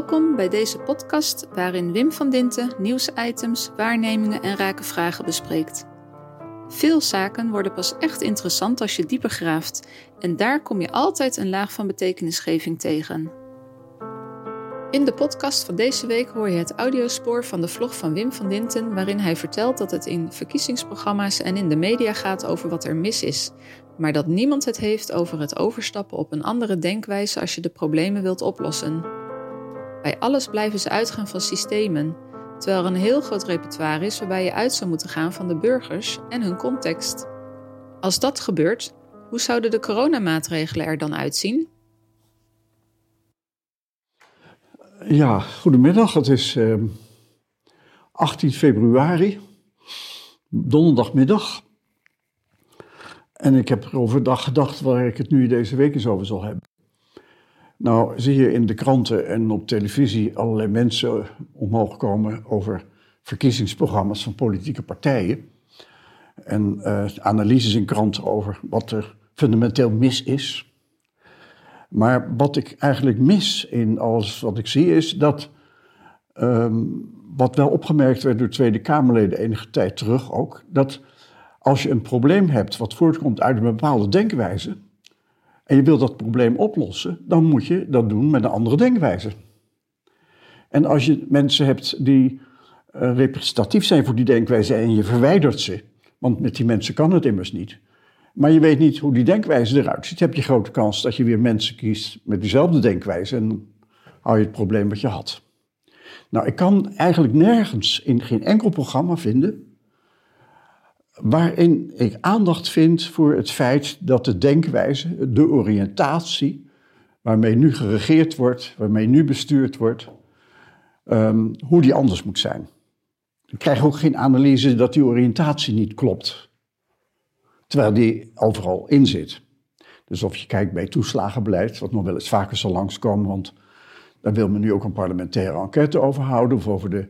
Welkom bij deze podcast waarin Wim van Dinten nieuwsitems, waarnemingen en rake vragen bespreekt. Veel zaken worden pas echt interessant als je dieper graaft en daar kom je altijd een laag van betekenisgeving tegen. In de podcast van deze week hoor je het audiospoor van de vlog van Wim van Dinten, waarin hij vertelt dat het in verkiezingsprogramma's en in de media gaat over wat er mis is, maar dat niemand het heeft over het overstappen op een andere denkwijze als je de problemen wilt oplossen. Bij alles blijven ze uitgaan van systemen, terwijl er een heel groot repertoire is waarbij je uit zou moeten gaan van de burgers en hun context. Als dat gebeurt, hoe zouden de coronamaatregelen er dan uitzien? Ja, goedemiddag. Het is uh, 18 februari, donderdagmiddag. En ik heb overdag gedacht waar ik het nu deze week eens over zal hebben. Nou, zie je in de kranten en op televisie allerlei mensen omhoog komen over verkiezingsprogramma's van politieke partijen. En uh, analyses in kranten over wat er fundamenteel mis is. Maar wat ik eigenlijk mis in alles wat ik zie is dat, um, wat wel opgemerkt werd door Tweede Kamerleden enige tijd terug ook, dat als je een probleem hebt wat voortkomt uit een bepaalde denkwijze en je wilt dat probleem oplossen, dan moet je dat doen met een andere denkwijze. En als je mensen hebt die uh, representatief zijn voor die denkwijze en je verwijdert ze, want met die mensen kan het immers niet, maar je weet niet hoe die denkwijze eruit ziet, heb je grote kans dat je weer mensen kiest met diezelfde denkwijze en hou je het probleem wat je had. Nou, ik kan eigenlijk nergens in geen enkel programma vinden waarin ik aandacht vind voor het feit dat de denkwijze, de oriëntatie, waarmee nu geregeerd wordt, waarmee nu bestuurd wordt, um, hoe die anders moet zijn. Ik krijg ook geen analyse dat die oriëntatie niet klopt, terwijl die overal in zit. Dus of je kijkt bij toeslagenbeleid, wat nog wel eens vaker zal langskomen, want daar wil men nu ook een parlementaire enquête over houden, of over de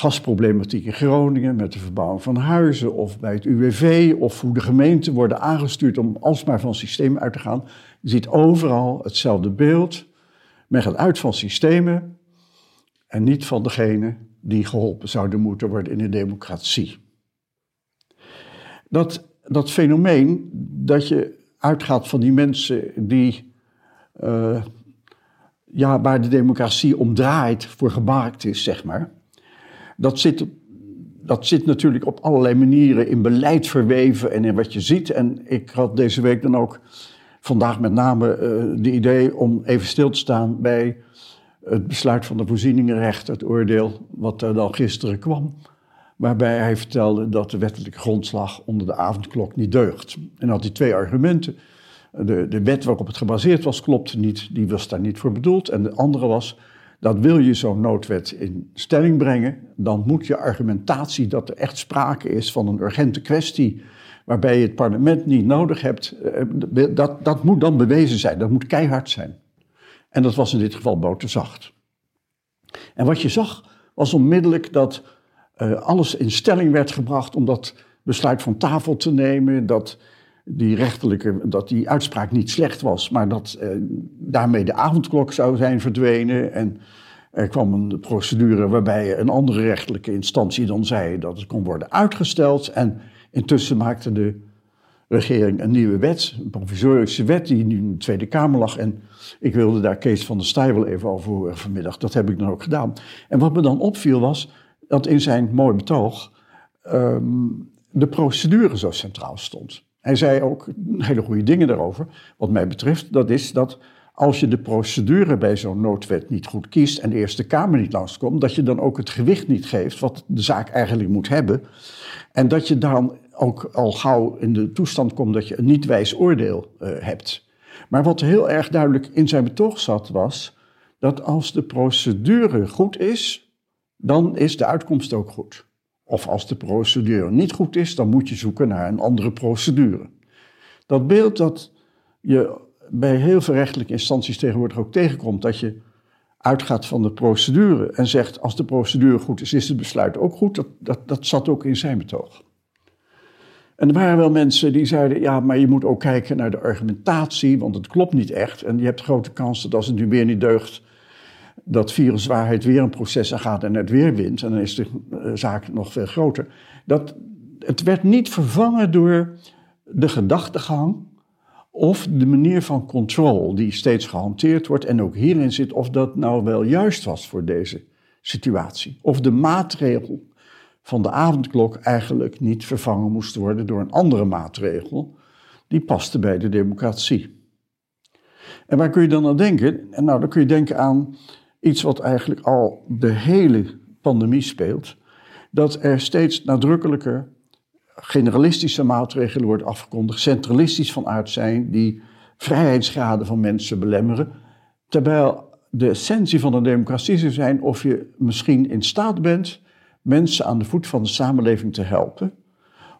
gasproblematiek in Groningen met de verbouwing van huizen of bij het UWV of hoe de gemeenten worden aangestuurd om alsmaar van systemen uit te gaan. Je ziet overal hetzelfde beeld. Men gaat uit van systemen en niet van degene die geholpen zouden moeten worden in een democratie. Dat, dat fenomeen dat je uitgaat van die mensen die, uh, ja, waar de democratie om draait, voor gemaakt is, zeg maar dat zit, dat zit natuurlijk op allerlei manieren in beleid verweven en in wat je ziet. En ik had deze week dan ook vandaag met name uh, de idee om even stil te staan bij het besluit van de voorzieningenrecht, het oordeel wat er dan gisteren kwam. Waarbij hij vertelde dat de wettelijke grondslag onder de avondklok niet deugt. En had hij twee argumenten. De, de wet waarop het gebaseerd was klopte niet, die was daar niet voor bedoeld. En de andere was, dat wil je zo'n noodwet in stelling brengen, dan moet je argumentatie dat er echt sprake is van een urgente kwestie waarbij je het parlement niet nodig hebt, eh, dat, dat moet dan bewezen zijn, dat moet keihard zijn. En dat was in dit geval boterzacht. En wat je zag was onmiddellijk dat uh, alles in stelling werd gebracht om dat besluit van tafel te nemen, dat die rechterlijke, dat die uitspraak niet slecht was, maar dat eh, daarmee de avondklok zou zijn verdwenen. En er kwam een procedure waarbij een andere rechterlijke instantie dan zei dat het kon worden uitgesteld. En intussen maakte de regering een nieuwe wet, een provisorische wet, die nu in de Tweede Kamer lag. En ik wilde daar Kees van der Staaij even over horen vanmiddag. Dat heb ik dan ook gedaan. En wat me dan opviel was dat in zijn mooi betoog um, de procedure zo centraal stond. Hij zei ook hele goede dingen daarover. Wat mij betreft, dat is dat als je de procedure bij zo'n noodwet niet goed kiest en de Eerste Kamer niet langskomt, dat je dan ook het gewicht niet geeft wat de zaak eigenlijk moet hebben. En dat je dan ook al gauw in de toestand komt dat je een niet wijs oordeel uh, hebt. Maar wat heel erg duidelijk in zijn betoog zat, was dat als de procedure goed is, dan is de uitkomst ook goed. Of als de procedure niet goed is, dan moet je zoeken naar een andere procedure. Dat beeld dat je bij heel veel rechtelijke instanties tegenwoordig ook tegenkomt, dat je uitgaat van de procedure en zegt als de procedure goed is, is het besluit ook goed, dat, dat, dat zat ook in zijn betoog. En er waren wel mensen die zeiden, ja, maar je moet ook kijken naar de argumentatie, want het klopt niet echt. En je hebt grote kans dat als het nu weer niet deugt, dat viruswaarheid weer een proces aangaat en het weer wint. En dan is de eh, zaak nog veel groter. Dat, het werd niet vervangen door de gedachtegang of de manier van controle die steeds gehanteerd wordt en ook hierin zit of dat nou wel juist was voor deze situatie. Of de maatregel van de avondklok eigenlijk niet vervangen moest worden door een andere maatregel die paste bij de democratie. En waar kun je dan aan denken? Nou, dan kun je denken aan iets wat eigenlijk al de hele pandemie speelt. Dat er steeds nadrukkelijker generalistische maatregelen worden afgekondigd, centralistisch van aard zijn, die vrijheidsgraden van mensen belemmeren. Terwijl de essentie van een democratie zou zijn of je misschien in staat bent mensen aan de voet van de samenleving te helpen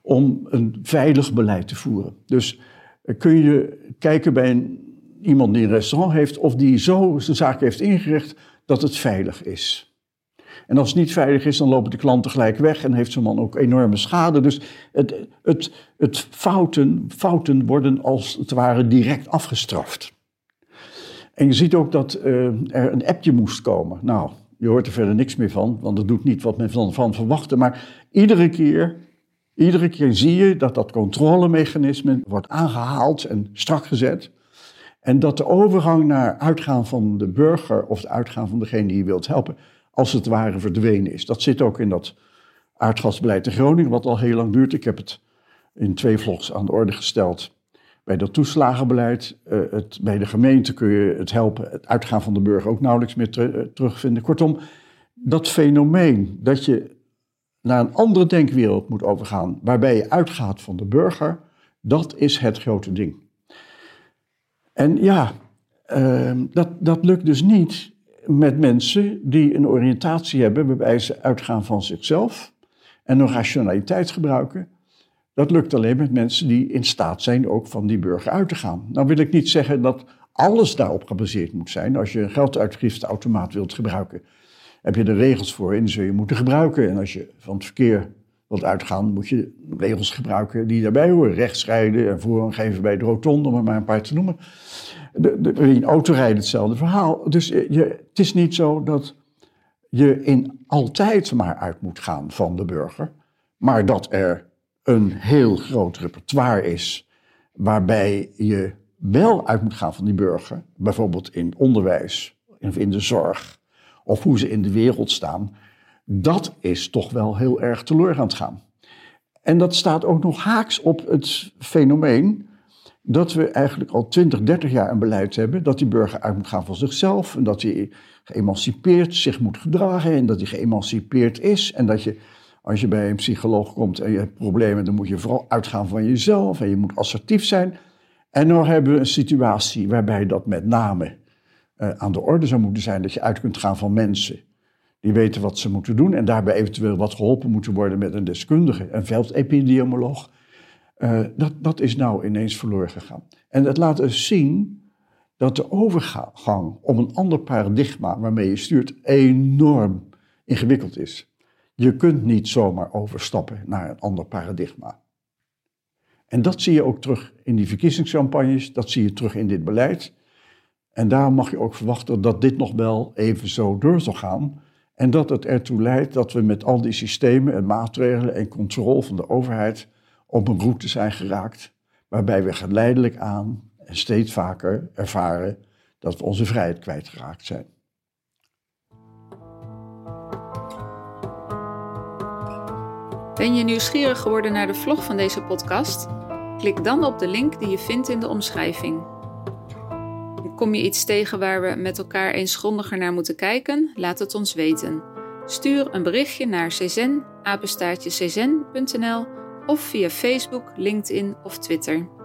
om een veilig beleid te voeren. Dus eh, kun je kijken bij iemand die een restaurant heeft of die zo zijn zaak heeft ingericht dat het veilig is. En als het niet veilig is, dan lopen de klanten gelijk weg en heeft zo'n man ook enorme schade. Dus het, het, het fouten, fouten worden als het ware direct afgestraft. En je ziet ook dat uh, er een appje moest komen. Nou, je hoort er verder niks meer van, want dat doet niet wat men van, van verwachtte. Maar iedere keer, iedere keer zie je dat dat controlemechanisme wordt aangehaald en strak gezet. En dat de overgang naar uitgaan van de burger of de uitgaan van degene die je wilt helpen, als het ware verdwenen is. Dat zit ook in dat aardgasbeleid in Groningen, wat al heel lang duurt. Ik heb het in twee vlogs aan de orde gesteld. Bij dat toeslagenbeleid, uh, het, bij de gemeente kun je het helpen, het uitgaan van de burger ook nauwelijks meer eh, terugvinden. Kortom, dat fenomeen dat je naar een andere denkwereld moet overgaan, waarbij je uitgaat van de burger, dat is het grote ding. En ja, uh, dat, dat lukt dus niet met mensen die een oriëntatie hebben waarbij ze uitgaan van zichzelf en een rationaliteit gebruiken. Dat lukt alleen met mensen die in staat zijn ook van die burger uit te gaan. Nou wil ik niet zeggen dat alles daarop gebaseerd moet zijn. Als je een gelduitgifteautomaat wilt gebruiken, heb je er regels voor en die zul je moeten gebruiken. En als je van het verkeer wilt uitgaan, moet je regels gebruiken die daarbij horen. Rechtsrijden en voorrang geven bij de rotonde, om er maar een paar te noemen. De, de, in autorijden hetzelfde verhaal. Dus je, het is niet zo dat je in altijd maar uit moet gaan van de burger, maar dat er een heel groot repertoire is waarbij je wel uit moet gaan van die burger, bijvoorbeeld in onderwijs of in de zorg, of hoe ze in de wereld staan, dat is toch wel heel erg teloor aan het gaan. En dat staat ook nog haaks op het fenomeen dat we eigenlijk al 20, 30 jaar een beleid hebben dat die burger uit moet gaan van zichzelf en dat hij geëmancipeerd zich moet gedragen en dat hij geëmancipeerd is en dat je als je bij een psycholoog komt en je hebt problemen, dan moet je vooral uitgaan van jezelf en je moet assertief zijn. En dan hebben we een situatie waarbij dat met name uh, aan de orde zou moeten zijn dat je uit kunt gaan van mensen die weten wat ze moeten doen en daarbij eventueel wat geholpen moeten worden met een deskundige, een veldepidemioloog. Uh, dat, dat is nou ineens verloren gegaan. En het laat dus zien dat de overgang om een ander paradigma waarmee je stuurt enorm ingewikkeld is. Je kunt niet zomaar overstappen naar een ander paradigma. En dat zie je ook terug in die verkiezingscampagnes, dat zie je terug in dit beleid. En daarom mag je ook verwachten dat dit nog wel even zo door zal gaan. En dat het ertoe leidt dat we met al die systemen en maatregelen en controle van de overheid op een route zijn geraakt. Waarbij we geleidelijk aan en steeds vaker ervaren dat we onze vrijheid kwijtgeraakt zijn. Ben je nieuwsgierig geworden naar de vlog van deze podcast? Klik dan op de link die je vindt in de omschrijving. Kom je iets tegen waar we met elkaar eens grondiger naar moeten kijken? Laat het ons weten. Stuur een berichtje naar czen, of via Facebook, LinkedIn of Twitter.